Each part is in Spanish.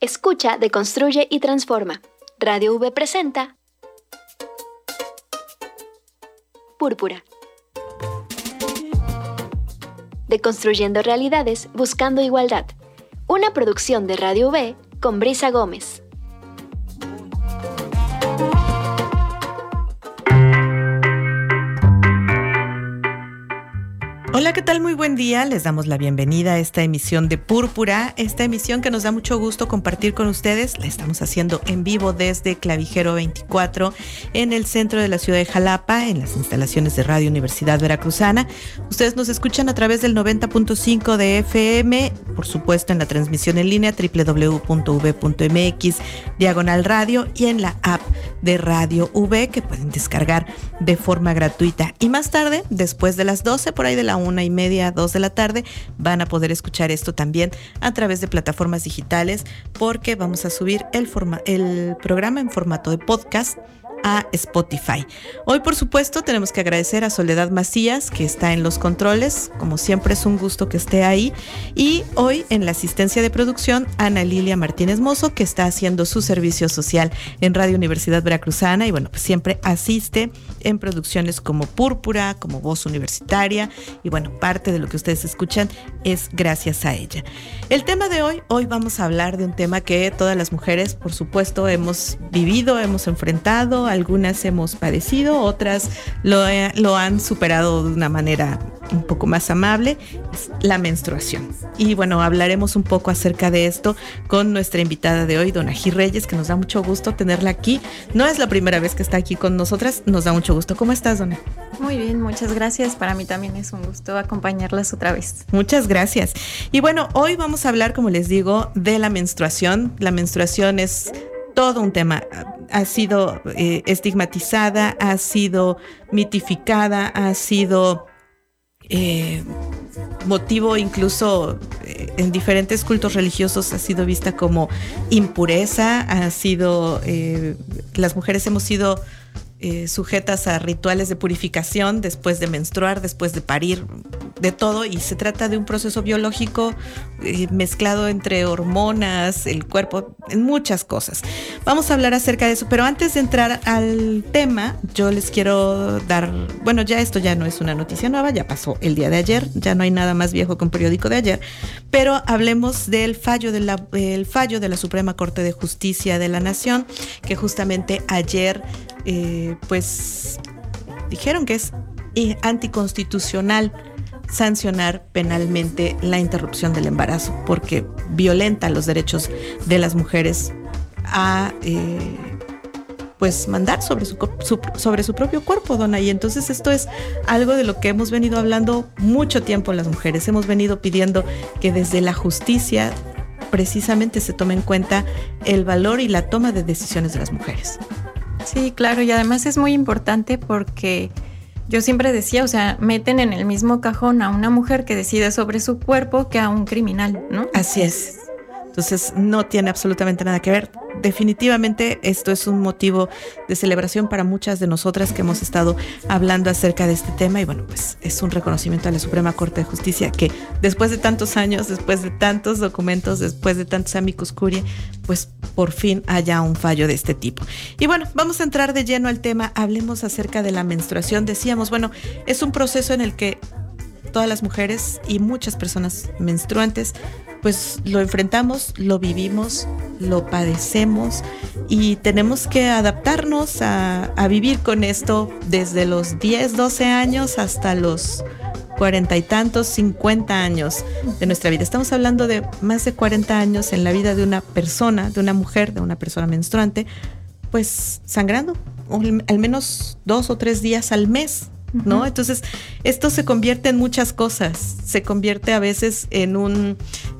Escucha, deconstruye y transforma. Radio V presenta Púrpura. Deconstruyendo realidades, buscando igualdad. Una producción de Radio V con Brisa Gómez. Hola, ¿qué tal? Muy buen día. Les damos la bienvenida a esta emisión de Púrpura, esta emisión que nos da mucho gusto compartir con ustedes. La estamos haciendo en vivo desde Clavijero 24 en el centro de la ciudad de Jalapa, en las instalaciones de Radio Universidad Veracruzana. Ustedes nos escuchan a través del 90.5 de FM, por supuesto en la transmisión en línea www.v.mx, diagonal radio y en la app de Radio V que pueden descargar de forma gratuita. Y más tarde, después de las 12, por ahí de la 1 una y media, dos de la tarde, van a poder escuchar esto también a través de plataformas digitales porque vamos a subir el, el programa en formato de podcast a Spotify. Hoy, por supuesto, tenemos que agradecer a Soledad Macías, que está en los controles. Como siempre, es un gusto que esté ahí. Y hoy, en la asistencia de producción, Ana Lilia Martínez Mozo, que está haciendo su servicio social en Radio Universidad Veracruzana. Y bueno, pues siempre asiste en producciones como Púrpura, como Voz Universitaria. Y bueno, parte de lo que ustedes escuchan es gracias a ella. El tema de hoy, hoy vamos a hablar de un tema que todas las mujeres, por supuesto, hemos vivido, hemos enfrentado algunas hemos padecido, otras lo, lo han superado de una manera un poco más amable, es la menstruación. Y bueno, hablaremos un poco acerca de esto con nuestra invitada de hoy, Dona G. Reyes, que nos da mucho gusto tenerla aquí. No es la primera vez que está aquí con nosotras, nos da mucho gusto. ¿Cómo estás, Dona? Muy bien, muchas gracias. Para mí también es un gusto acompañarlas otra vez. Muchas gracias. Y bueno, hoy vamos a hablar, como les digo, de la menstruación. La menstruación es todo un tema. Ha sido eh, estigmatizada, ha sido mitificada, ha sido eh, motivo incluso eh, en diferentes cultos religiosos ha sido vista como impureza, ha sido, las mujeres hemos sido sujetas a rituales de purificación después de menstruar, después de parir, de todo, y se trata de un proceso biológico eh, mezclado entre hormonas, el cuerpo, en muchas cosas. Vamos a hablar acerca de eso, pero antes de entrar al tema, yo les quiero dar, bueno, ya esto ya no es una noticia nueva, ya pasó el día de ayer, ya no hay nada más viejo que un periódico de ayer, pero hablemos del fallo de la, fallo de la Suprema Corte de Justicia de la Nación, que justamente ayer eh, pues dijeron que es anticonstitucional sancionar penalmente la interrupción del embarazo porque violenta los derechos de las mujeres a eh, pues mandar sobre su, sobre su propio cuerpo, dona. Y entonces esto es algo de lo que hemos venido hablando mucho tiempo las mujeres. Hemos venido pidiendo que desde la justicia precisamente se tome en cuenta el valor y la toma de decisiones de las mujeres. Sí, claro, y además es muy importante porque yo siempre decía, o sea, meten en el mismo cajón a una mujer que decide sobre su cuerpo que a un criminal, ¿no? Así es. Entonces no tiene absolutamente nada que ver. Definitivamente esto es un motivo de celebración para muchas de nosotras que hemos estado hablando acerca de este tema y bueno, pues es un reconocimiento a la Suprema Corte de Justicia que después de tantos años, después de tantos documentos, después de tantos amicus curiae, pues por fin haya un fallo de este tipo. Y bueno, vamos a entrar de lleno al tema, hablemos acerca de la menstruación. Decíamos, bueno, es un proceso en el que todas las mujeres y muchas personas menstruantes pues lo enfrentamos, lo vivimos, lo padecemos y tenemos que adaptarnos a, vivir con esto desde los 10, 12 años hasta los cuarenta y tantos, 50 años de nuestra vida. Estamos hablando de más de 40 años en la vida de una persona, de una mujer, de una persona menstruante, pues sangrando, al menos dos o tres días al mes ¿no? Entonces, esto se convierte en muchas cosas. Se convierte a veces en un,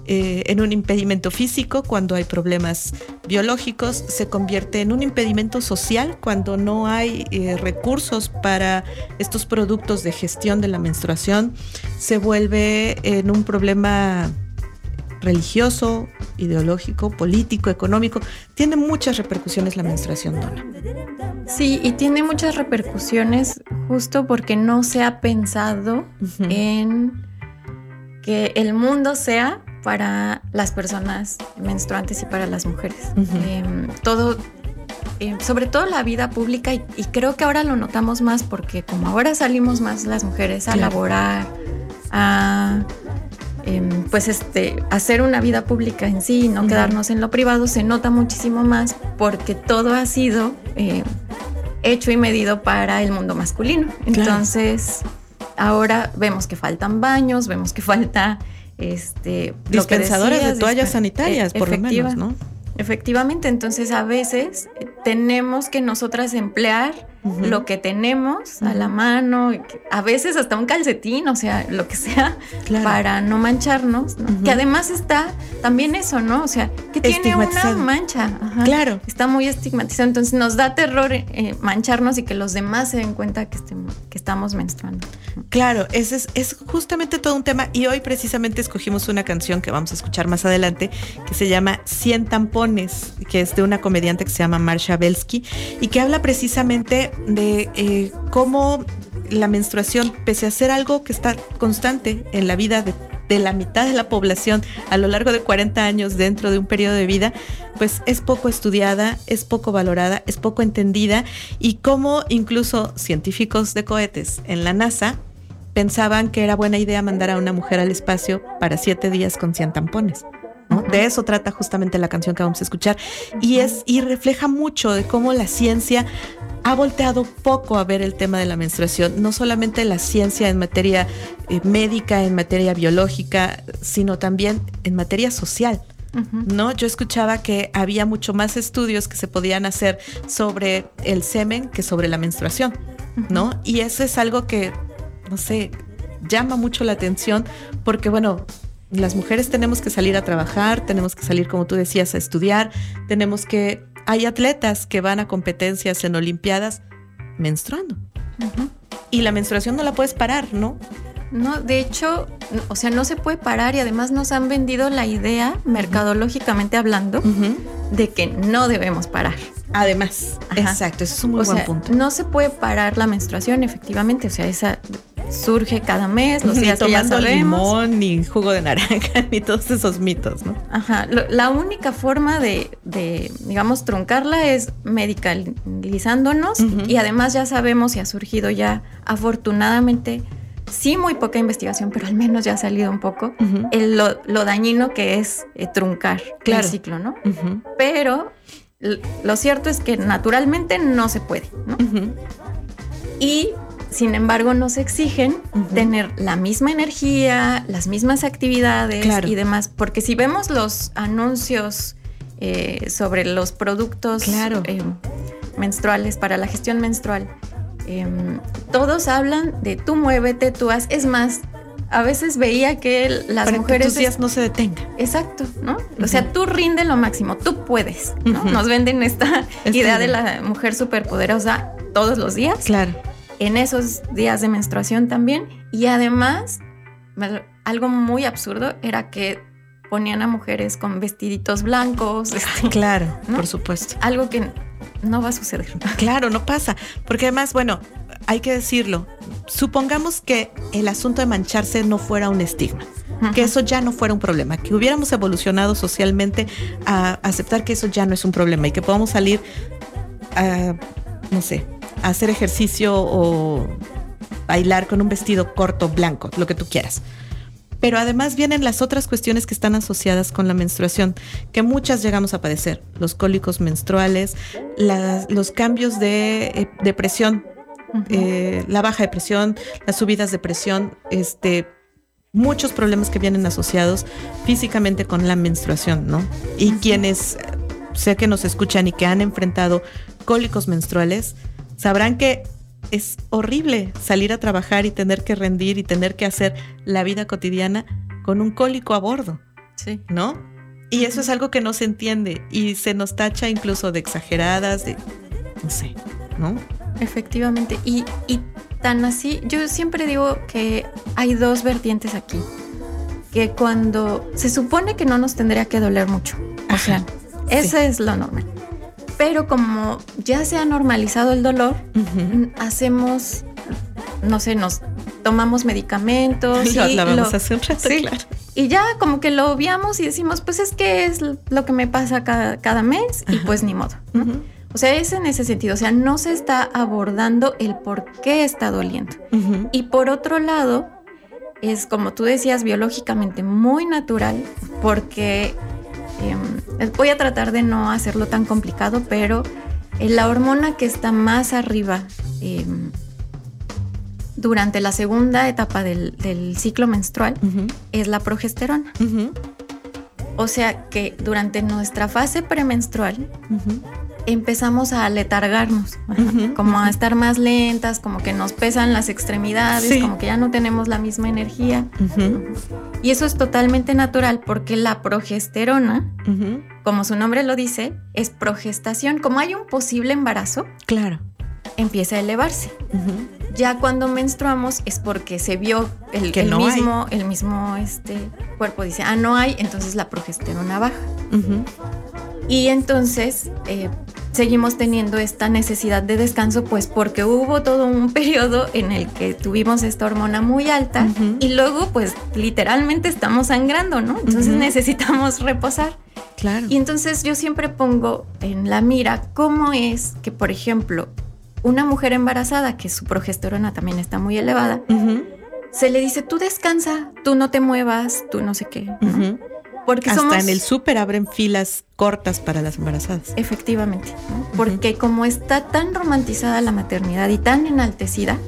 eh, en un impedimento físico cuando hay problemas biológicos, se convierte en un impedimento social cuando no hay eh, recursos para estos productos de gestión de la menstruación, se vuelve en un problema religioso, ideológico, político, económico. Tiene muchas repercusiones la menstruación, Dona. Sí, y tiene muchas repercusiones justo porque no se ha pensado en que el mundo sea para las personas menstruantes y para las mujeres. Em, todo, em, sobre todo la vida pública, y, creo que ahora lo notamos más porque como ahora salimos más las mujeres a laborar, a em, pues este, hacer una vida pública en sí, no quedarnos en lo privado, se nota muchísimo más porque todo ha sido hecho y medido para el mundo masculino. Entonces, ahora vemos que faltan baños, vemos que falta este dispensadores de toallas sanitarias, por lo menos, ¿no? Efectivamente, entonces a veces tenemos que nosotras emplear lo que tenemos a la mano, a veces hasta un calcetín, o sea, lo que sea, para no mancharnos, que además está también eso, ¿no? O sea, que tiene una mancha. Claro. Está muy estigmatizado, entonces nos da terror eh, mancharnos y que los demás se den cuenta que, que estamos menstruando. Claro, ese es, es justamente todo un tema y hoy precisamente escogimos una canción que vamos a escuchar más adelante que se llama 100 tampones, que es de una comediante que se llama Marsha Belsky y que habla precisamente de eh, cómo la menstruación, pese a ser algo que está constante en la vida de, la mitad de la población a lo largo de 40 años dentro de un periodo de vida, pues es poco estudiada, es poco valorada, es poco entendida y cómo incluso científicos de cohetes en la NASA pensaban que era buena idea mandar a una mujer al espacio para siete días con 100 tampones. De eso trata justamente la canción que vamos a escuchar y es y refleja mucho de cómo la ciencia ha volteado poco a ver el tema de la menstruación, no solamente la ciencia en materia eh, médica, en materia biológica, sino también en materia social. ¿No? Yo escuchaba que había mucho más estudios que se podían hacer sobre el semen que sobre la menstruación, ¿no? Y eso es algo que, no sé, llama mucho la atención porque, bueno, las mujeres tenemos que salir a trabajar, tenemos que salir, como tú decías, a estudiar, tenemos que... Hay atletas que van a competencias en Olimpiadas menstruando. Y la menstruación no la puedes parar, ¿no? No, de hecho, o sea, no se puede parar y además nos han vendido la idea, mercadológicamente hablando, de que no debemos parar. Además, exacto, eso es un muy buen punto. No se puede parar la menstruación, efectivamente, o sea, esa surge cada mes, los días ni tomando limón, ni jugo de naranja, ni todos esos mitos, ¿no? Ajá. la única forma de, digamos, truncarla es medicalizándonos y además ya sabemos y ha surgido ya, afortunadamente, sí muy poca investigación, pero al menos ya ha salido un poco, lo, dañino que es eh, truncar el ciclo, ¿no? Pero lo cierto es que naturalmente no se puede, ¿no? Y sin embargo, nos exigen tener la misma energía, las mismas actividades y demás, porque si vemos los anuncios eh, sobre los productos eh, menstruales para la gestión menstrual, em, todos hablan de tú muévete, tú haz. Es más, a veces veía que las mujeres. Que tus días no se detengan. Exacto, ¿no? O sea, tú rinde lo máximo, tú puedes, ¿no? Nos venden esta idea de la mujer superpoderosa todos los días. Claro en esos días de menstruación también. Y además, algo muy absurdo era que ponían a mujeres con vestiditos blancos. Este, claro, por supuesto. Algo que no va a suceder. Claro, no pasa. Porque además, bueno, hay que decirlo. Supongamos que el asunto de mancharse no fuera un estigma. Que eso ya no fuera un problema, que hubiéramos evolucionado socialmente a aceptar que eso ya no es un problema y que podamos salir a, no sé, hacer ejercicio o bailar con un vestido corto blanco, lo que tú quieras. Pero además vienen las otras cuestiones que están asociadas con la menstruación, que muchas llegamos a padecer. Los cólicos menstruales, los cambios de eh, depresión, eh, la baja depresión, las subidas de presión, este, muchos problemas que vienen asociados físicamente con la menstruación, ¿no? Y quienes sé que nos escuchan y que han enfrentado cólicos menstruales, sabrán que es horrible salir a trabajar y tener que rendir y tener que hacer la vida cotidiana con un cólico a bordo. Sí. ¿No? Y eso es algo que no se entiende y se nos tacha incluso de exageradas, de no sé, ¿no? Efectivamente. Y, tan así, yo siempre digo que hay dos vertientes aquí. Que cuando se supone que no nos tendría que doler mucho. O sea, eso es lo normal. Pero como ya se ha normalizado el dolor, hacemos, no sé, nos tomamos medicamentos. y, lo, hace un rato, y ya como que lo obviamos y decimos, pues es que es lo que me pasa cada, mes y pues ni modo. O sea, es en ese sentido, o sea, no se está abordando el por qué está doliendo. Y por otro lado, es como tú decías, biológicamente muy natural, porque em, voy a tratar de no hacerlo tan complicado, pero la hormona que está más arriba em, durante la segunda etapa del, ciclo menstrual es la progesterona. O sea que durante nuestra fase premenstrual empezamos a letargarnos, como a estar más lentas, como que nos pesan las extremidades, como que ya no tenemos la misma energía. Y eso es totalmente natural porque la progesterona, como su nombre lo dice, es progestación. Como hay un posible embarazo, claro, empieza a elevarse. Ya cuando menstruamos es porque se vio el, mismo, el mismo este, cuerpo dice, ah, no hay, entonces la progesterona baja. Y entonces eh, seguimos teniendo esta necesidad de descanso, pues porque hubo todo un periodo en el que tuvimos esta hormona muy alta y luego pues literalmente estamos sangrando, ¿no? Entonces necesitamos reposar. Claro. Y entonces yo siempre pongo en la mira cómo es que, por ejemplo, una mujer embarazada, que su progesterona también está muy elevada, se le dice, tú descansa, tú no te muevas, tú no sé qué. Porque Hasta en el súper abren filas cortas para las embarazadas. Efectivamente, porque como está tan romantizada la maternidad y tan enaltecida,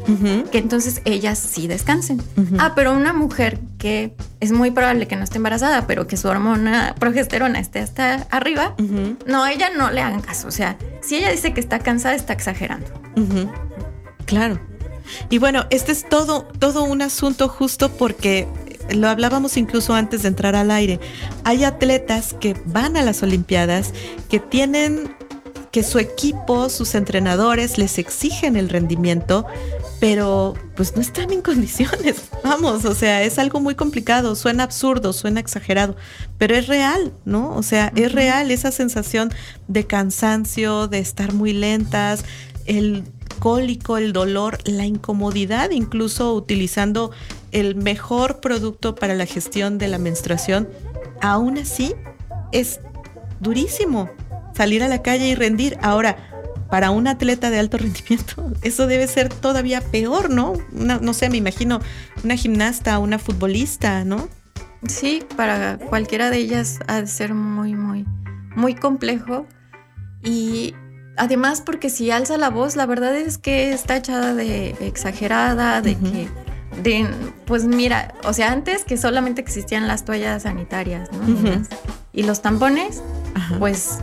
que entonces ellas sí descansen. Ah, pero una mujer que es muy probable que no esté embarazada, pero que su hormona progesterona esté hasta arriba, no, ella no le hagan caso. O sea, si ella dice que está cansada, está exagerando. Claro. Y bueno, este es todo, todo un asunto justo porque lo hablábamos incluso antes de entrar al aire, hay atletas que van a las Olimpiadas, que tienen que su equipo, sus entrenadores les exigen el rendimiento, pero pues no están en condiciones. Vamos, o sea, es algo muy complicado, suena absurdo, suena exagerado, pero es real, ¿no? O sea, es real esa sensación de cansancio, de estar muy lentas, el cólico, el dolor, la incomodidad, incluso utilizando el mejor producto para la gestión de la menstruación, aún así es durísimo salir a la calle y rendir. Ahora, para un atleta de alto rendimiento, eso debe ser todavía peor, ¿no? no sé, me imagino una gimnasta, una futbolista, ¿no? Sí, para cualquiera de ellas ha de ser muy, muy, muy complejo. Y además porque si alza la voz, la verdad es que está echada de exagerada, de que de, pues mira, o sea, antes que solamente existían las toallas sanitarias, ¿no? Y los tampones, pues,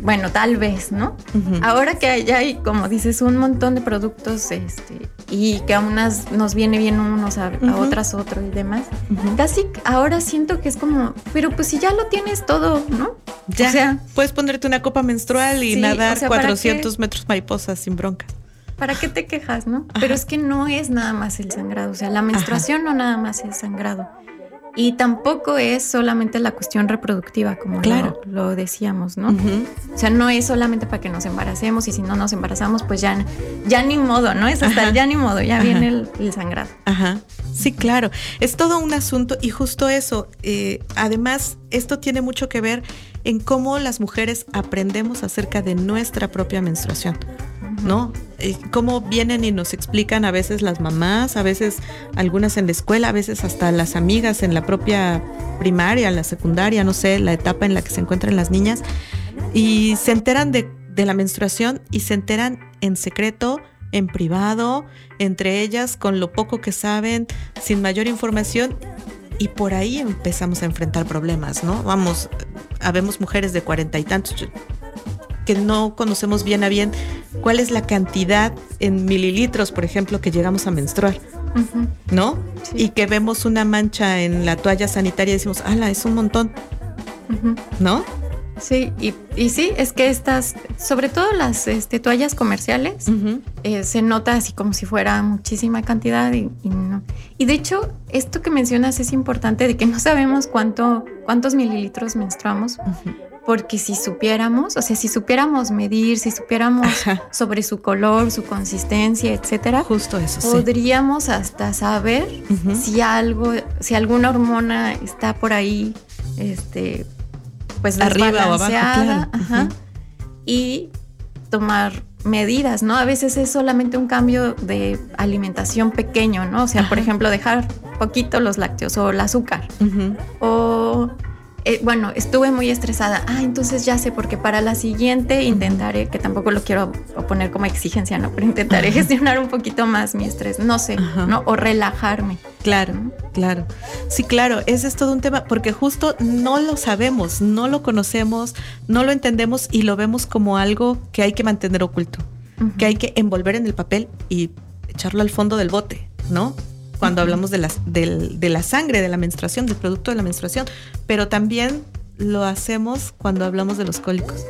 bueno, tal vez, ¿no? Ahora que ya hay, como dices, un montón de productos, este, y que a unas nos viene bien unos, a, otras otro y demás, casi ahora siento que es como, pero pues si ya lo tienes todo, ¿no? Ya, o sea, puedes ponerte una copa menstrual y nadar 400 metros mariposas sin broncas. ¿Para qué te quejas, no? Pero es que no es nada más el sangrado, o sea, la menstruación no nada más es sangrado. Y tampoco es solamente la cuestión reproductiva, como lo, decíamos, ¿no? O sea, no es solamente para que nos embaracemos y si no nos embarazamos, pues ya, ya ni modo, ¿no? Es hasta ya ni modo, ya viene el, sangrado. Ajá. Sí, claro. Es todo un asunto y justo eso. Eh, además, esto tiene mucho que ver en cómo las mujeres aprendemos acerca de nuestra propia menstruación. ¿No? Eh, cómo vienen y nos explican a veces las mamás, a veces algunas en la escuela, a veces hasta las amigas en la propia primaria, la secundaria, no sé, la etapa en la que se encuentran las niñas, y se enteran de, de la menstruación y se enteran en secreto, en privado, entre ellas, con lo poco que saben, sin mayor información, y por ahí empezamos a enfrentar problemas, ¿no? Vamos, habemos mujeres de cuarenta y tantos, que no conocemos bien a bien cuál es la cantidad en mililitros, por ejemplo, que llegamos a menstruar, ¿no? Y que vemos una mancha en la toalla sanitaria y decimos, ala, es un montón, ¿no? Sí, y, sí, es que estas, sobre todo las este, toallas comerciales, eh, se nota así como si fuera muchísima cantidad y, no. Y de hecho, esto que mencionas es importante de que no sabemos cuánto, cuántos mililitros menstruamos, porque si supiéramos, o sea, si supiéramos medir, si supiéramos sobre su color, su consistencia, etcétera, justo eso, podríamos hasta saber si algo, si alguna hormona está por ahí, este, pues arriba o abajo, y tomar medidas, ¿no? A veces es solamente un cambio de alimentación pequeño, ¿no? O sea, por ejemplo, dejar poquito los lácteos o el azúcar. O eh, bueno, estuve muy estresada. Ah, entonces ya sé, porque para la siguiente intentaré, que tampoco lo quiero poner como exigencia, ¿no? Pero intentaré gestionar un poquito más mi estrés, no sé, ¿no? O relajarme. Claro, claro. Sí, claro, ese es todo un tema, porque justo no lo sabemos, no lo conocemos, no lo entendemos y lo vemos como algo que hay que mantener oculto, que hay que envolver en el papel y echarlo al fondo del bote, ¿no? Cuando hablamos de la, de la sangre, de la menstruación, del producto de la menstruación, pero también lo hacemos cuando hablamos de los cólicos.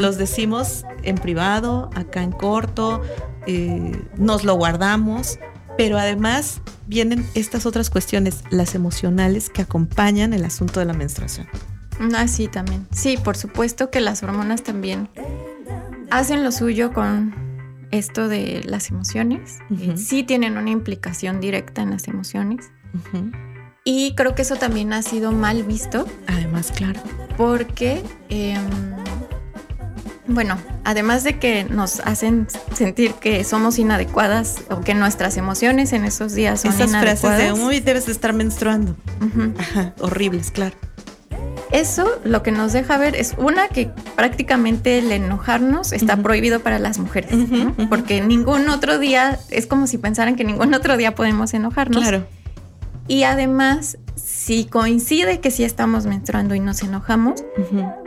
Los decimos en privado, acá en corto, eh, nos lo guardamos, pero además vienen estas otras cuestiones, las emocionales que acompañan el asunto de la menstruación. Ah, sí, también. Sí, por supuesto que las hormonas también hacen lo suyo con esto de las emociones. Eh, sí tienen una implicación directa en las emociones. Y creo que eso también ha sido mal visto. Además, claro. Porque, em, bueno, además de que nos hacen sentir que somos inadecuadas o que nuestras emociones en esos días son Esas frases de, uy, debes estar menstruando. horribles, claro. Eso lo que nos deja ver es una que prácticamente el enojarnos está prohibido para las mujeres, porque ningún otro día es como si pensaran que ningún otro día podemos enojarnos. Claro. Y además, si coincide que sí estamos menstruando y nos enojamos,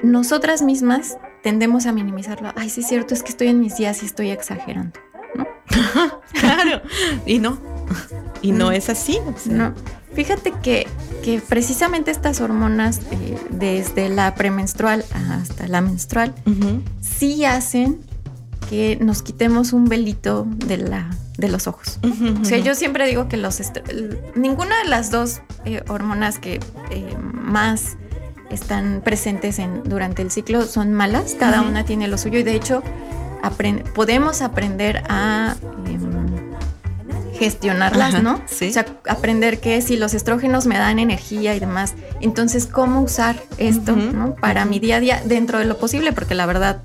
nosotras mismas tendemos a minimizarlo. Ay, sí es cierto, es que estoy en mis días y estoy exagerando. claro. Y no. Y no es así. No. Fíjate que, precisamente estas hormonas, eh, desde la premenstrual hasta la menstrual, sí hacen que nos quitemos un velito de, la, de los ojos. o sea, yo siempre digo que los ninguna de las dos eh, hormonas que eh, más están presentes en, durante el ciclo son malas, cada una tiene lo suyo y de hecho podemos aprender a... Em, gestionarlas, ¿no? Sí. O sea, aprender que si los estrógenos me dan energía y demás, entonces cómo usar esto, ¿no? Para mi día a día dentro de lo posible, porque la verdad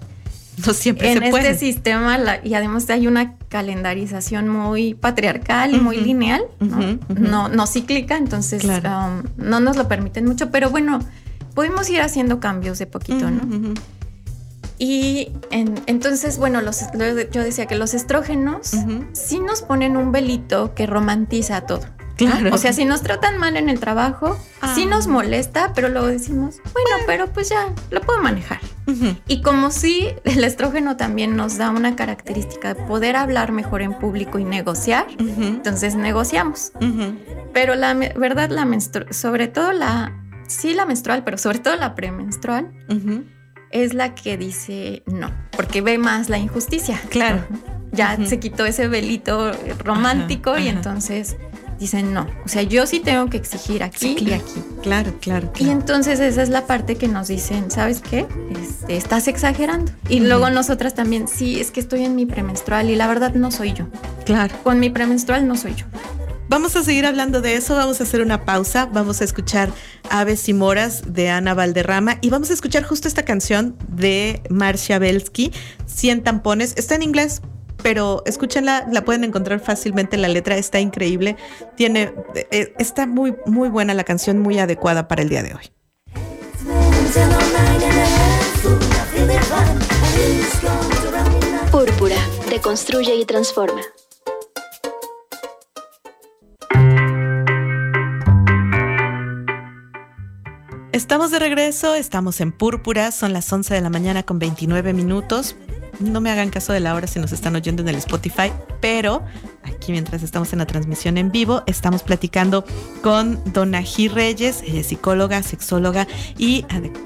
no siempre en se puede. este sistema y además hay una calendarización muy patriarcal y muy lineal, ¿no? no, cíclica, entonces um, no nos lo permiten mucho, pero bueno, podemos ir haciendo cambios de poquito, ¿no? Y entonces, bueno, los, yo decía que los estrógenos sí nos ponen un velito que romantiza todo. Claro. O sea, si nos tratan mal en el trabajo, sí nos ah. molesta, pero luego decimos, bueno, pero pues ya lo puedo manejar. Y como si el estrógeno también nos da una característica de poder hablar mejor en público y negociar, entonces negociamos. Pero la verdad, la sobre todo la, sí la menstrual, pero sobre todo la premenstrual, es la que dice no, porque ve más la injusticia. Claro. Ya se quitó ese velito romántico y entonces dicen no. O sea, yo sí tengo que exigir aquí y aquí. Claro, claro, Y entonces esa es la parte que nos dicen, ¿sabes qué? Este, estás exagerando. Y luego nosotras también, sí, es que estoy en mi premenstrual y la verdad no soy yo. Claro. Con mi premenstrual no soy yo. Vamos a seguir hablando de eso, vamos a hacer una pausa, vamos a escuchar Aves y Moras de Ana Valderrama y vamos a escuchar justo esta canción de Marcia Belsky, 100 tampones. Está en inglés, pero escúchenla, la pueden encontrar fácilmente, la letra está increíble, tiene, eh, está muy, muy buena la canción, muy adecuada para el día de hoy. Púrpura, deconstruye y transforma. Estamos de regreso, estamos en Púrpura, son las 11 de la mañana con 29 minutos. no me hagan caso de la hora si nos están oyendo en el Spotify, pero aquí mientras estamos en la transmisión en vivo, estamos platicando con Dona G. Reyes, ella es psicóloga, sexóloga y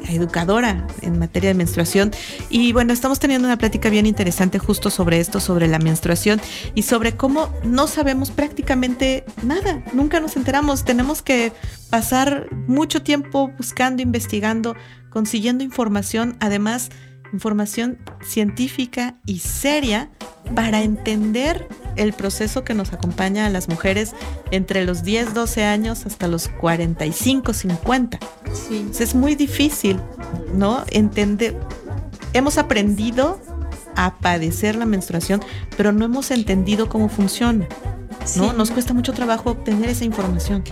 educadora en materia de menstruación. Y bueno, estamos teniendo una plática bien interesante justo sobre esto, sobre la menstruación y sobre cómo no sabemos prácticamente nada, nunca nos enteramos, tenemos que pasar mucho tiempo buscando, investigando, consiguiendo información, además información científica y seria para entender el proceso que nos acompaña a las mujeres entre los 10, 12 años hasta los 45, 50. Sí. es muy difícil, ¿no? Entender. Hemos aprendido a padecer la menstruación, pero no hemos entendido cómo funciona. ¿no? Nos cuesta mucho trabajo obtener esa información.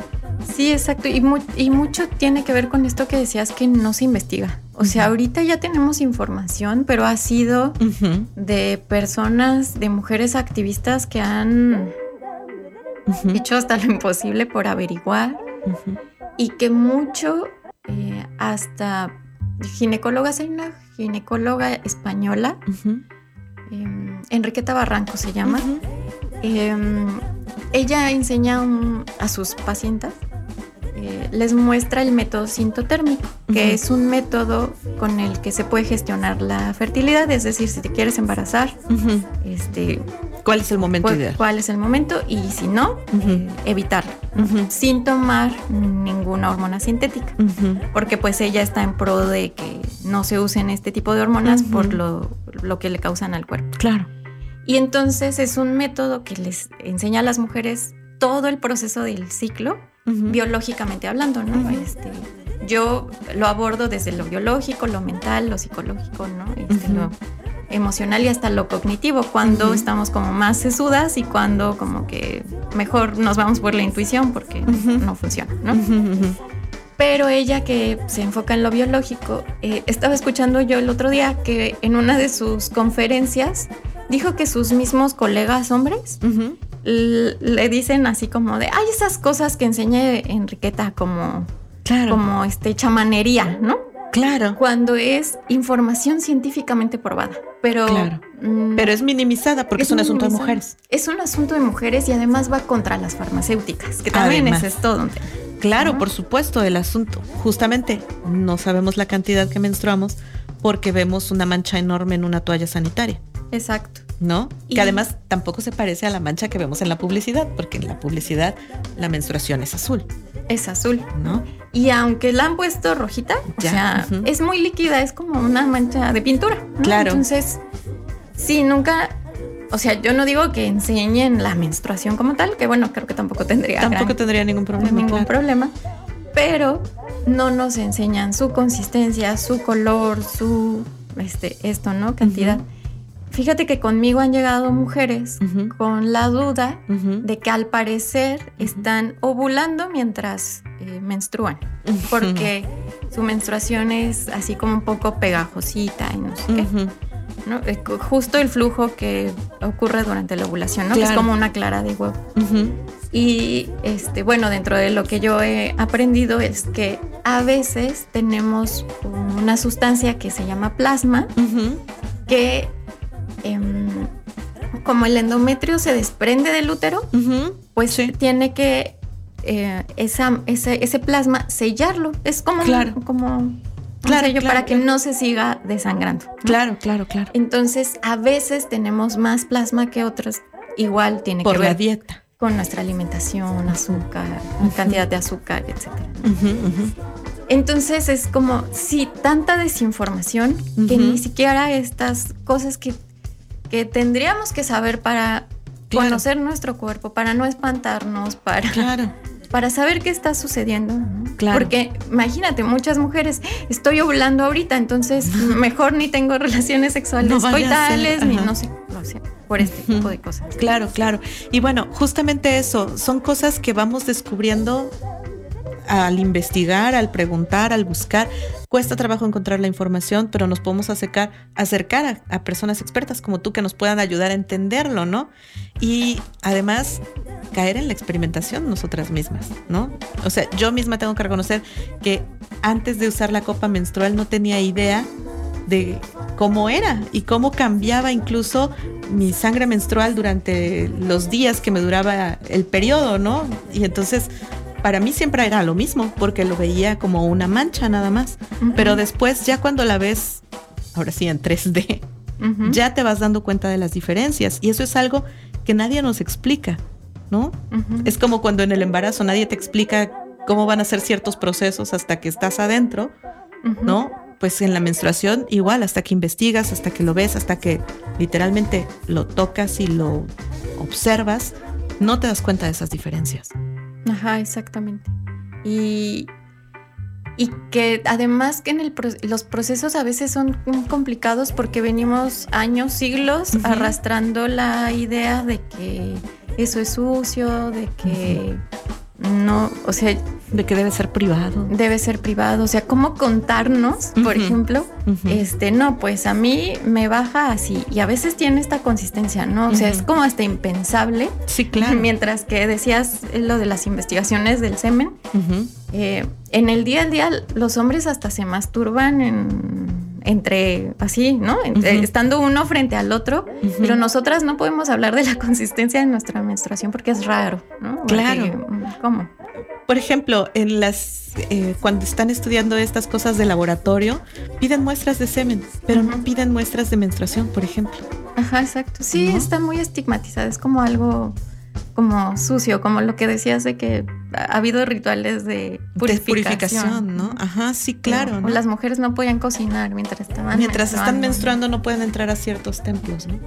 Sí, exacto. Y, y mucho tiene que ver con esto que decías que no se investiga. O sea, ahorita ya tenemos información, pero ha sido de personas, de mujeres activistas que han hecho hasta lo imposible por averiguar y que mucho, eh, hasta ginecólogas, hay una ginecóloga española, em, Enriqueta Barranco se llama, em, ella enseña a sus pacientes eh, les muestra el método sintotérmico, que es un método con el que se puede gestionar la fertilidad, es decir, si te quieres embarazar, este, ¿cuál es el momento cuál, ideal? ¿Cuál es el momento? Y si no, eh, evitarlo, sin tomar ninguna hormona sintética, porque pues ella está en pro de que no se usen este tipo de hormonas por lo, lo que le causan al cuerpo. Claro. Y entonces es un método que les enseña a las mujeres todo el proceso del ciclo biológicamente hablando, ¿no? este, yo lo abordo desde lo biológico, lo mental, lo psicológico, ¿no? Este, lo emocional y hasta lo cognitivo, cuando estamos como más sesudas y cuando como que mejor nos vamos por la intuición porque no funciona, ¿no? Pero ella que se enfoca en lo biológico, eh, estaba escuchando yo el otro día que en una de sus conferencias dijo que sus mismos colegas hombres le dicen así como de, ay, esas cosas que enseña Enriqueta como, como este chamanería, ¿no? Claro. Cuando es información científicamente probada. Pero, mm, pero es minimizada porque es, un asunto de mujeres. Es un asunto de mujeres y además va contra las farmacéuticas, que también es esto donde. Claro, por supuesto, el asunto. Justamente no sabemos la cantidad que menstruamos porque vemos una mancha enorme en una toalla sanitaria. Exacto. ¿No? Que además tampoco se parece a la mancha que vemos en la publicidad, porque en la publicidad la menstruación es azul. Es azul, ¿no? Y aunque la han puesto rojita, o sea, es muy líquida, es como una mancha de pintura. Claro. Entonces, sí, nunca, o sea, yo no digo que enseñen la menstruación como tal, que bueno, creo que tampoco tendría. Tampoco tendría ningún problema. Ningún problema. Pero no nos enseñan su consistencia, su color, su, este, esto, ¿no? Cantidad. Fíjate que conmigo han llegado mujeres con la duda de que al parecer están ovulando mientras eh, menstruan, porque su menstruación es así como un poco pegajosita y no sé qué. Eh, justo el flujo que ocurre durante la ovulación, ¿no? Que es como una clara de huevo. Y este, bueno, dentro de lo que yo he aprendido es que a veces tenemos una sustancia que se llama plasma, que Em, como el endometrio se desprende del útero, pues tiene que eh, ese, plasma sellarlo. Es como, como claro, sello para que no se siga desangrando. Claro, claro, claro. Entonces, a veces tenemos más plasma que otros. Igual tiene Por que ver la dieta. con nuestra alimentación, azúcar, cantidad de azúcar, etc. Entonces es como, sí, tanta desinformación que ni siquiera estas cosas que que tendríamos que saber para conocer nuestro cuerpo, para no espantarnos, para, para saber qué está sucediendo. Porque imagínate, muchas mujeres, estoy ovulando ahorita, entonces mejor ni tengo relaciones sexuales coitales, ni no sé, no sé, por este tipo de cosas. Claro, claro. Y bueno, justamente eso, son cosas que vamos descubriendo al investigar, al preguntar, al buscar. Cuesta trabajo encontrar la información, pero nos podemos acercar, acercar a, personas expertas como tú que nos puedan ayudar a entenderlo, ¿no? Y además caer en la experimentación nosotras mismas, ¿no? O sea, yo misma tengo que reconocer que antes de usar la copa menstrual no tenía idea de cómo era y cómo cambiaba incluso mi sangre menstrual durante los días que me duraba el periodo, ¿no? Y entonces para mí siempre era lo mismo, porque lo veía como una mancha nada más. Pero después, ya cuando la ves, ahora sí en 3D, ya te vas dando cuenta de las diferencias. Y eso es algo que nadie nos explica, ¿no? Es como cuando en el embarazo nadie te explica cómo van a ser ciertos procesos hasta que estás adentro, ¿no? Pues en la menstruación igual, hasta que investigas, hasta que lo ves, hasta que literalmente lo tocas y lo observas, no te das cuenta de esas diferencias. Ajá, exactamente. Y, y que además que en el los procesos a veces son complicados porque venimos años, siglos arrastrando la idea de que eso es sucio, de que no, o sea, de que debe ser privado. Debe ser privado, o sea, cómo contarnos, por ejemplo, este, no, pues a mí me baja así y a veces tiene esta consistencia, ¿no? O sea, es como hasta impensable. Sí, claro. Mientras que decías lo de las investigaciones del semen, eh, en el día a día los hombres hasta se masturban en entre así, ¿no? Estando uno frente al otro, pero nosotras no podemos hablar de la consistencia de nuestra menstruación porque es raro, ¿no? Claro. ¿Cómo? Por ejemplo, en las eh, cuando están estudiando estas cosas de laboratorio, piden muestras de semen, pero no piden muestras de menstruación, por ejemplo. Ajá, exacto. Sí, está muy estigmatizada, es como algo como sucio, como lo que decías de que ha habido rituales de purificación, ¿no? Ajá, sí, claro. ¿no? Las mujeres no podían cocinar mientras estaban Mientras están menstruando no pueden entrar a ciertos templos, ¿no?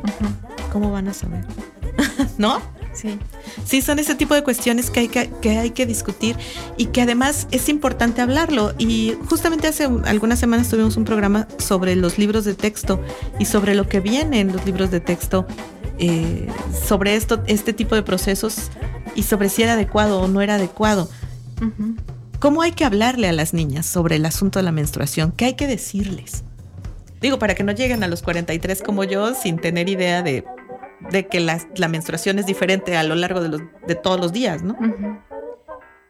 ¿Cómo van a saber? ¿No? Sí. Sí, son ese tipo de cuestiones que hay que, que hay que discutir y que además es importante hablarlo. Y justamente hace algunas semanas tuvimos un programa sobre los libros de texto y sobre lo que viene en los libros de texto eh, sobre esto, este tipo de procesos y sobre si era adecuado o no era adecuado. ¿Cómo hay que hablarle a las niñas sobre el asunto de la menstruación? ¿Qué hay que decirles? Digo, para que no lleguen a los 43 como yo sin tener idea de, que la, menstruación es diferente a lo largo de, los, de todos los días, ¿no?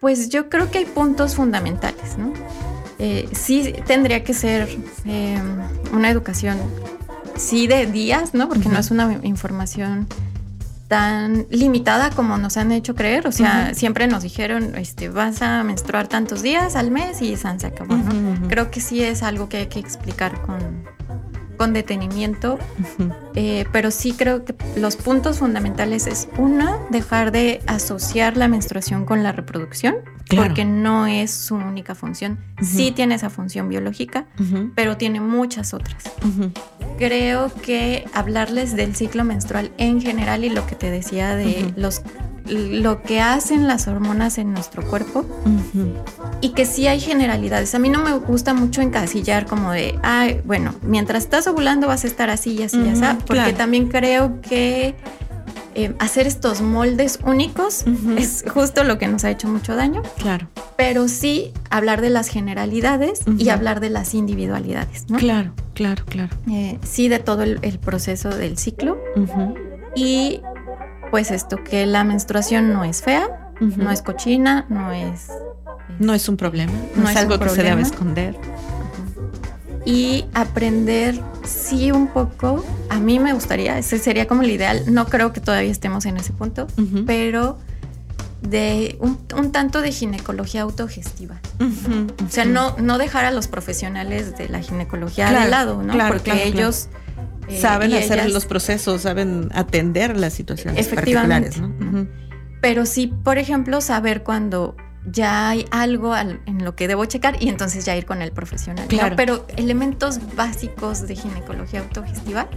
Pues yo creo que hay puntos fundamentales, ¿no? Eh, sí tendría que ser eh, una educación sí de días, ¿no? Porque no es una información tan limitada como nos han hecho creer. O sea, siempre nos dijeron, este, vas a menstruar tantos días al mes y se acabó, ¿no? Creo que sí es algo que hay que explicar con, con detenimiento, eh, pero sí creo que los puntos fundamentales es uno, dejar de asociar la menstruación con la reproducción, porque no es su única función. Sí tiene esa función biológica, pero tiene muchas otras. Creo que hablarles del ciclo menstrual en general y lo que te decía de los lo que hacen las hormonas en nuestro cuerpo. Y que sí hay generalidades. A mí no me gusta mucho encasillar como de, ay, bueno, mientras estás ovulando vas a estar así y así, y así, porque también creo que eh, hacer estos moldes únicos es justo lo que nos ha hecho mucho daño. Claro. Pero sí hablar de las generalidades y hablar de las individualidades, ¿no? Claro, claro, claro. Eh, sí, de todo el, proceso del ciclo. Y pues esto, que la menstruación no es fea, no es cochina, no es... no es un problema, no, es, algo que se debe esconder. Y aprender, sí, un poco, a mí me gustaría, ese sería como el ideal, no creo que todavía estemos en ese punto, pero de un, tanto de ginecología autogestiva. o sea, no, no dejar a los profesionales de la ginecología de lado, ¿no? Porque ellos... Eh, saben hacer los procesos, saben atender las situaciones particulares, ¿no? Pero sí, por ejemplo, saber cuando ya hay algo en lo que debo checar y entonces ya ir con el profesional. Claro. Pero elementos básicos de ginecología autogestiva,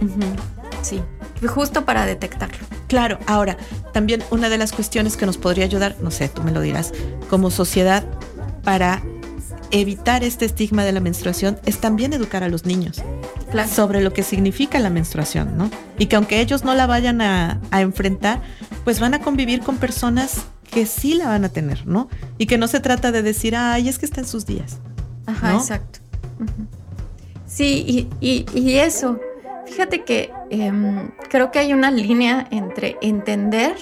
sí, justo para detectarlo. Claro, ahora, también una de las cuestiones que nos podría ayudar, no sé, tú me lo dirás, como sociedad para evitar este estigma de la menstruación es también educar a los niños sobre lo que significa la menstruación, ¿no? Y que aunque ellos no la vayan a, enfrentar, pues van a convivir con personas que sí la van a tener, ¿no? Y que no se trata de decir, ay, es que está en sus días. Ajá, exacto. Sí, y, eso. Fíjate que em, creo que hay una línea entre entender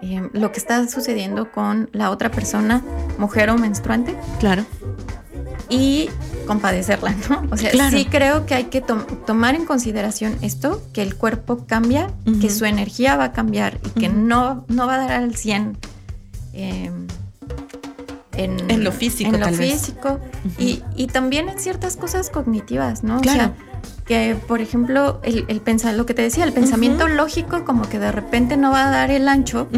em, lo que está sucediendo con la otra persona, mujer o menstruante. Claro y compadecerla, ¿no? O sea, sí creo que hay que tomar en consideración esto, que el cuerpo cambia, que su energía va a cambiar y que no, no va a dar al 100 em, en, lo físico. En lo físico. Y, y, también en ciertas cosas cognitivas, ¿no? Claro. O sea, que por ejemplo el, el pensar lo que te decía el pensamiento lógico como que de repente no va a dar el ancho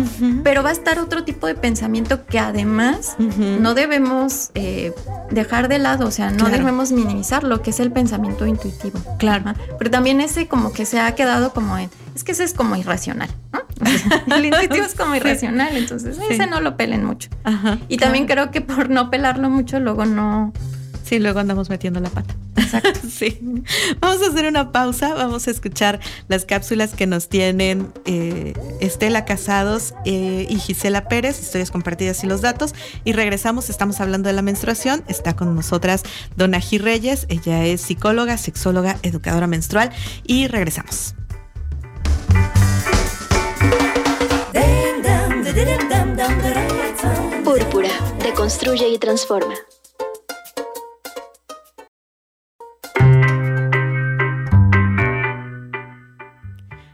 pero va a estar otro tipo de pensamiento que además no debemos eh, dejar de lado o sea no debemos minimizar lo que es el pensamiento intuitivo. Claro. Pero también ese como que se ha quedado como en es que ese es como irracional ¿no? el intuitivo es como irracional entonces ese no lo pelen mucho y también creo que por no pelarlo mucho luego no Sí, luego andamos metiendo la pata. Exacto. sí. Vamos a hacer una pausa, vamos a escuchar las cápsulas que nos tienen eh, Estela Casados eh, y Gisela Pérez, historias compartidas y los datos. Y regresamos, estamos hablando de la menstruación. Está con nosotras Dona G. Reyes, ella es psicóloga, sexóloga, educadora menstrual. Y regresamos. Púrpura, deconstruye y transforma.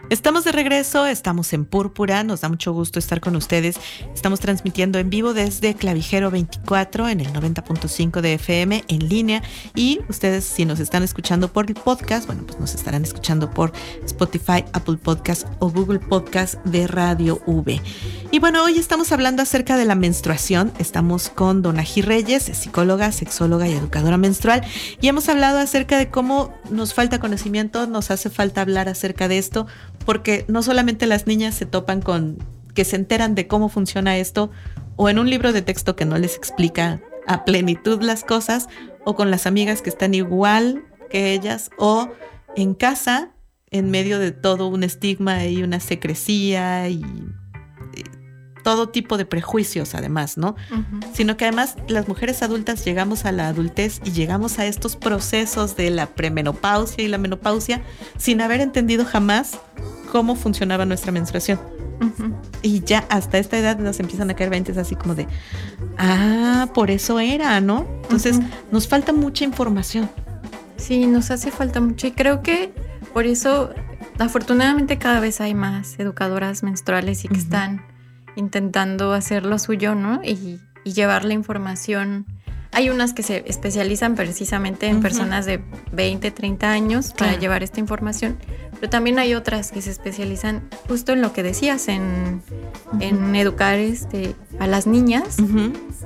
Estamos de regreso, estamos en Púrpura, nos da mucho gusto estar con ustedes. Estamos transmitiendo en vivo desde Clavijero 24 en el 90.5 de FM en línea y ustedes si nos están escuchando por el podcast, bueno, pues nos estarán escuchando por Spotify, Apple Podcast o Google Podcast de Radio V. Y bueno, hoy estamos hablando acerca de la menstruación. Estamos con Donají Reyes, psicóloga, sexóloga y educadora menstrual y hemos hablado acerca de cómo nos falta conocimiento, nos hace falta hablar acerca de esto porque no solamente las niñas se topan con que se enteran de cómo funciona esto o en un libro de texto que no les explica a plenitud las cosas o con las amigas que están igual que ellas o en casa en medio de todo un estigma y una secrecía y, todo tipo de prejuicios además, ¿no? Sino que además las mujeres adultas llegamos a la adultez y llegamos a estos procesos de la premenopausia y la menopausia sin haber entendido jamás cómo funcionaba nuestra menstruación. Y ya hasta esta edad nos empiezan a caer 20 así como de, ah, por eso era, ¿no? Entonces nos falta mucha información. Sí, nos hace falta mucho y creo que por eso afortunadamente cada vez hay más educadoras menstruales y que están intentando hacer lo suyo, ¿no? Y, y llevar la información hay unas que se especializan precisamente en personas de 20, 30 años para llevar esta información, pero también hay otras que se especializan justo en lo que decías, en, educar este, a las niñas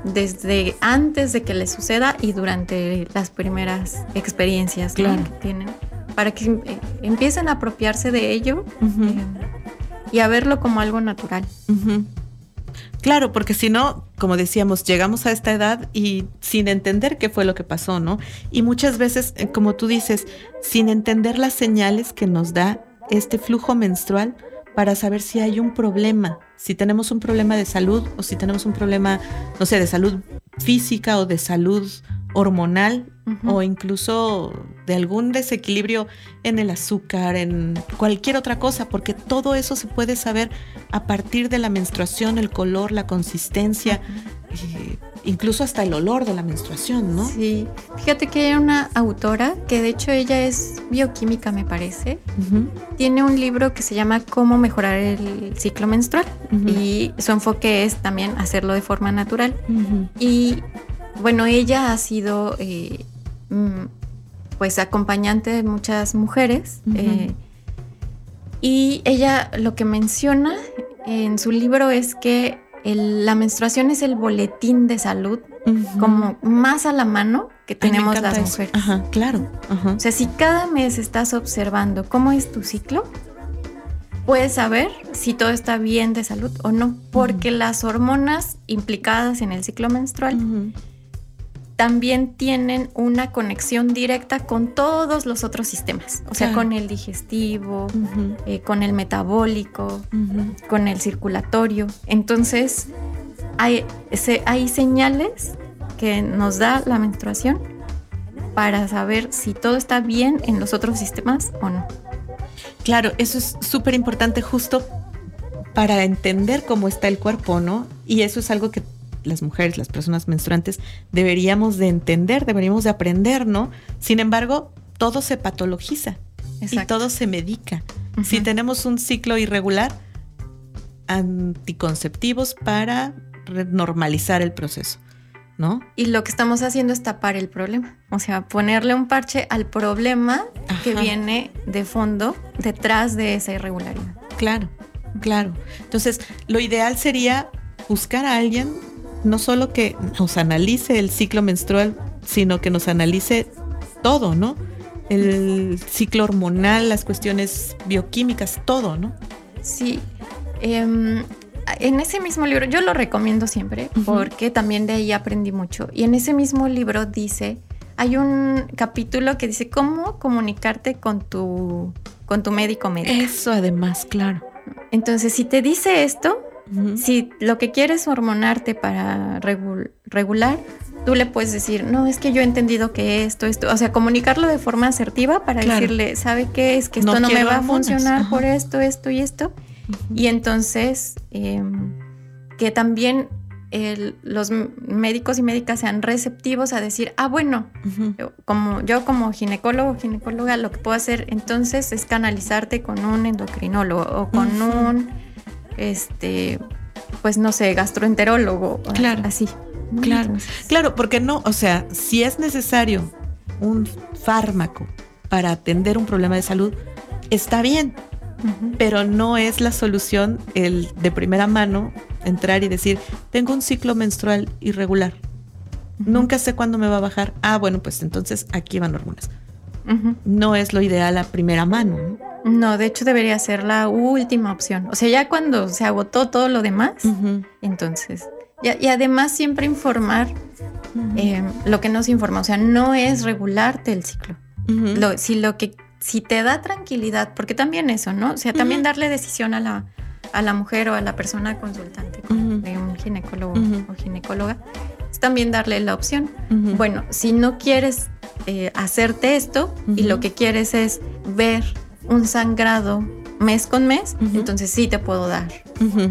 desde antes de que les suceda y durante las primeras experiencias que tienen, para que eh, empiecen a apropiarse de ello eh, y a verlo como algo natural. Claro, porque si no, como decíamos, llegamos a esta edad y sin entender qué fue lo que pasó, ¿no? Y muchas veces, eh, como tú dices, sin entender las señales que nos da este flujo menstrual para saber si hay un problema, si tenemos un problema de salud o si tenemos un problema, no sé, de salud física o de salud hormonal o incluso de algún desequilibrio en el azúcar, en cualquier otra cosa, porque todo eso se puede saber a partir de la menstruación, el color, la consistencia, eh, incluso hasta el olor de la menstruación, ¿no? Sí, fíjate que hay una autora que de hecho ella es bioquímica, me parece. Tiene un libro que se llama Cómo mejorar el ciclo menstrual y su enfoque es también hacerlo de forma natural. Y bueno, ella ha sido eh, mm, pues acompañante de muchas mujeres eh, y ella lo que menciona en su libro es que la menstruación es el boletín de salud como más a la mano que tenemos las mujeres. Ajá, claro. O sea, si cada mes estás observando cómo es tu ciclo, puedes saber si todo está bien de salud o no, porque las hormonas implicadas en el ciclo menstrual también tienen una conexión directa con todos los otros sistemas, o sea, con el digestivo, eh, con el metabólico, con el circulatorio. Entonces, hay, hay señales que nos da la menstruación para saber si todo está bien en los otros sistemas o no. Claro, eso es súper importante justo para entender cómo está el cuerpo, ¿no? Y eso es algo que las mujeres, las personas menstruantes, deberíamos de entender, deberíamos de aprender, ¿no? Sin embargo, todo se patologiza y todo se medica. Si tenemos un ciclo irregular, anticonceptivos para normalizar el proceso. ¿No? Y lo que estamos haciendo es tapar el problema, o sea, ponerle un parche al problema que viene de fondo detrás de esa irregularidad. Claro, claro. Entonces, lo ideal sería buscar a alguien no solo que nos analice el ciclo menstrual, sino que nos analice todo, ¿no? El ciclo hormonal, las cuestiones bioquímicas, todo, ¿no? Sí. Em, en ese mismo libro, yo lo recomiendo siempre porque también de ahí aprendí mucho. Y en ese mismo libro dice, hay un capítulo que dice cómo comunicarte con tu, con tu médico médico. Eso además, claro. Entonces, si te dice esto, si lo que quieres hormonarte para regular, tú le puedes decir, no, es que yo he entendido que esto, esto, o sea, comunicarlo de forma asertiva para decirle, ¿sabe qué? Es que esto no, me va a funcionar por esto, esto y esto. Y entonces, em, que también los médicos y médicas sean receptivos a decir, ah, bueno, como yo como ginecólogo o ginecóloga, lo que puedo hacer entonces es canalizarte con un endocrinólogo o con un, este, pues no sé, gastroenterólogo. Claro. Así. Claro. Claro, porque no, o sea, si es necesario un fármaco para atender un problema de salud, está bien pero no es la solución el de primera mano entrar y decir, tengo un ciclo menstrual irregular. Nunca sé cuándo me va a bajar. Ah, bueno, pues entonces aquí van hormonas. No es lo ideal a primera mano. ¿no? De hecho debería ser la última opción. O sea, ya cuando se agotó todo lo demás, entonces. Y, además siempre informar eh, lo que nos informa. O sea, no es regularte el ciclo. si lo que si te da tranquilidad, porque también eso, ¿no? O sea, también darle decisión a la, a la mujer o a la persona consultante de un ginecólogo o ginecóloga, es también darle la opción. Bueno, si no quieres eh, hacerte esto y lo que quieres es ver un sangrado mes con mes, entonces sí te puedo dar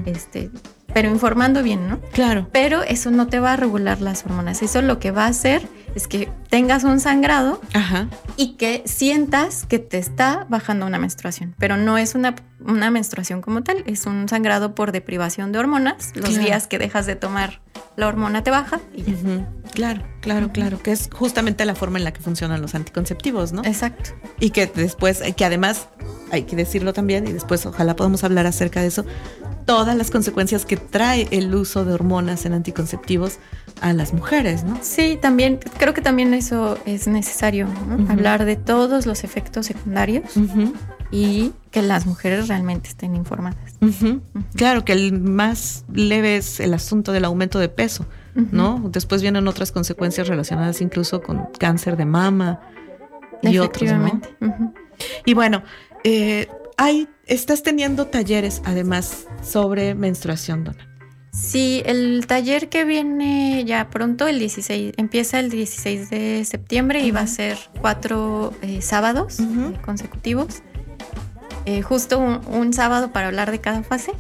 este pero informando bien, ¿no? Claro. Pero eso no te va a regular las hormonas. Eso lo que va a hacer es que tengas un sangrado y que sientas que te está bajando una menstruación, pero no es una, una menstruación como tal, es un sangrado por deprivación de hormonas. Los días que dejas de tomar la hormona te baja y ya. Claro, claro, claro, que es justamente la forma en la que funcionan los anticonceptivos, ¿no? Exacto. Y que después, que además, hay que decirlo también, y después ojalá podamos hablar acerca de eso, todas las consecuencias que trae el uso de hormonas en anticonceptivos a las mujeres, ¿no? Sí, también, creo que también eso es necesario, ¿no? Hablar de todos los efectos secundarios y que las mujeres realmente estén informadas. Claro, que el más leve es el asunto del aumento de peso, ¿no? Después vienen otras consecuencias relacionadas incluso con cáncer de mama y otros, ¿no? Y bueno, eh, hay, estás teniendo talleres además sobre menstruación, Dona. Sí, el taller que viene ya pronto, el 16, empieza el 16 de septiembre y va a ser cuatro eh, sábados consecutivos. Eh, justo un, sábado para hablar de cada fase.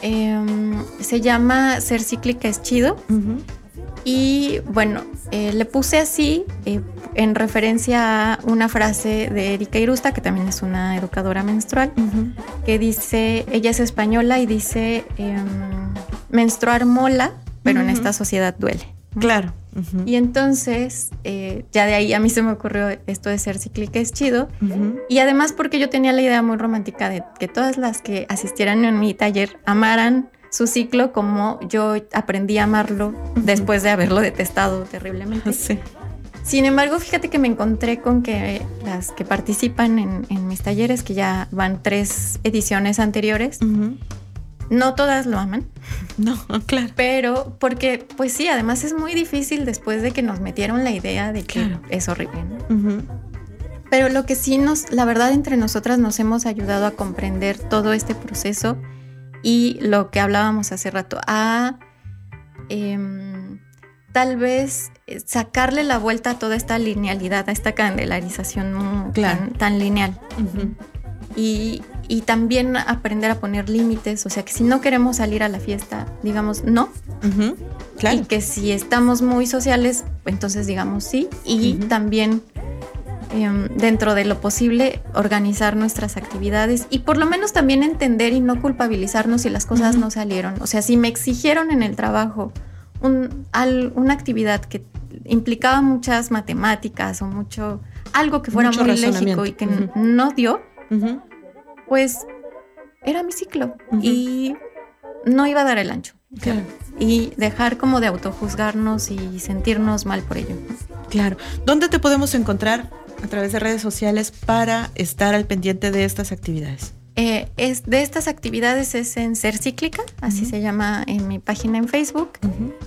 Em, se llama Ser cíclica es chido. Y bueno, eh, le puse así eh, en referencia a una frase de Erika Irusta, que también es una educadora menstrual, que dice, ella es española y dice, em, menstruar mola, pero en esta sociedad duele. Claro. Y entonces, eh, ya de ahí a mí se me ocurrió esto de ser cíclica es chido. Y además porque yo tenía la idea muy romántica de que todas las que asistieran en mi taller amaran su ciclo como yo aprendí a amarlo después de haberlo detestado terriblemente. Sin embargo, fíjate que me encontré con que las que participan en, mis talleres, que ya van tres ediciones anteriores, no todas lo aman. No, claro. Pero porque, pues sí, además es muy difícil después de que nos metieron la idea de que es horrible. Pero lo que sí nos, la verdad, entre nosotras nos hemos ayudado a comprender todo este proceso y lo que hablábamos hace rato, a em, tal vez eh, sacarle la vuelta a toda esta linealidad, a esta candelarización tan, lineal. y, también aprender a poner límites, o sea que si no queremos salir a la fiesta, digamos no. Y que si estamos muy sociales, entonces digamos sí. Y también em, dentro de lo posible organizar nuestras actividades y por lo menos también entender y no culpabilizarnos si las cosas no salieron. O sea, si me exigieron en el trabajo una actividad que implicaba muchas matemáticas o mucho algo que fuera muy lógico y que no dio, pues era mi ciclo y no iba a dar el ancho. Y dejar como de autojuzgarnos y sentirnos mal por ello. Claro. ¿Dónde te podemos encontrar a través de redes sociales para estar al pendiente de estas actividades? Eh, es, de estas actividades es en Ser Cíclica, así se llama en mi página en Facebook.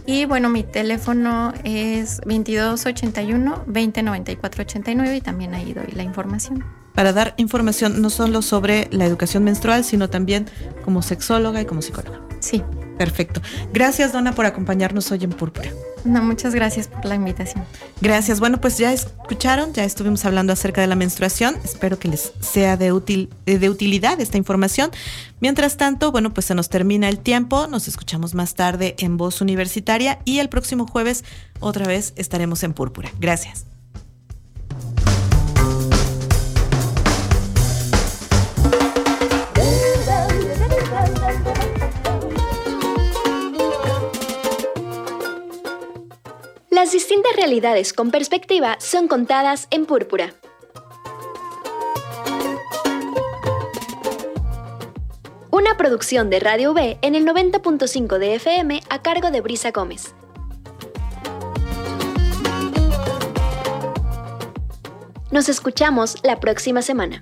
Y bueno, mi teléfono es 2281 209489 y también ahí doy la información. Para dar información no solo sobre la educación menstrual, sino también como sexóloga y como psicóloga. Sí. Perfecto. Gracias, Donna, por acompañarnos hoy en Púrpura. No, muchas gracias por la invitación. Gracias. Bueno, pues ya escucharon, ya estuvimos hablando acerca de la menstruación. Espero que les sea de, útil, de utilidad esta información. Mientras tanto, bueno, pues se nos termina el tiempo. Nos escuchamos más tarde en Voz Universitaria y el próximo jueves otra vez estaremos en Púrpura. Gracias. Las distintas realidades con perspectiva son contadas en púrpura. Una producción de Radio V en el 90.5 de FM a cargo de Brisa Gómez. Nos escuchamos la próxima semana.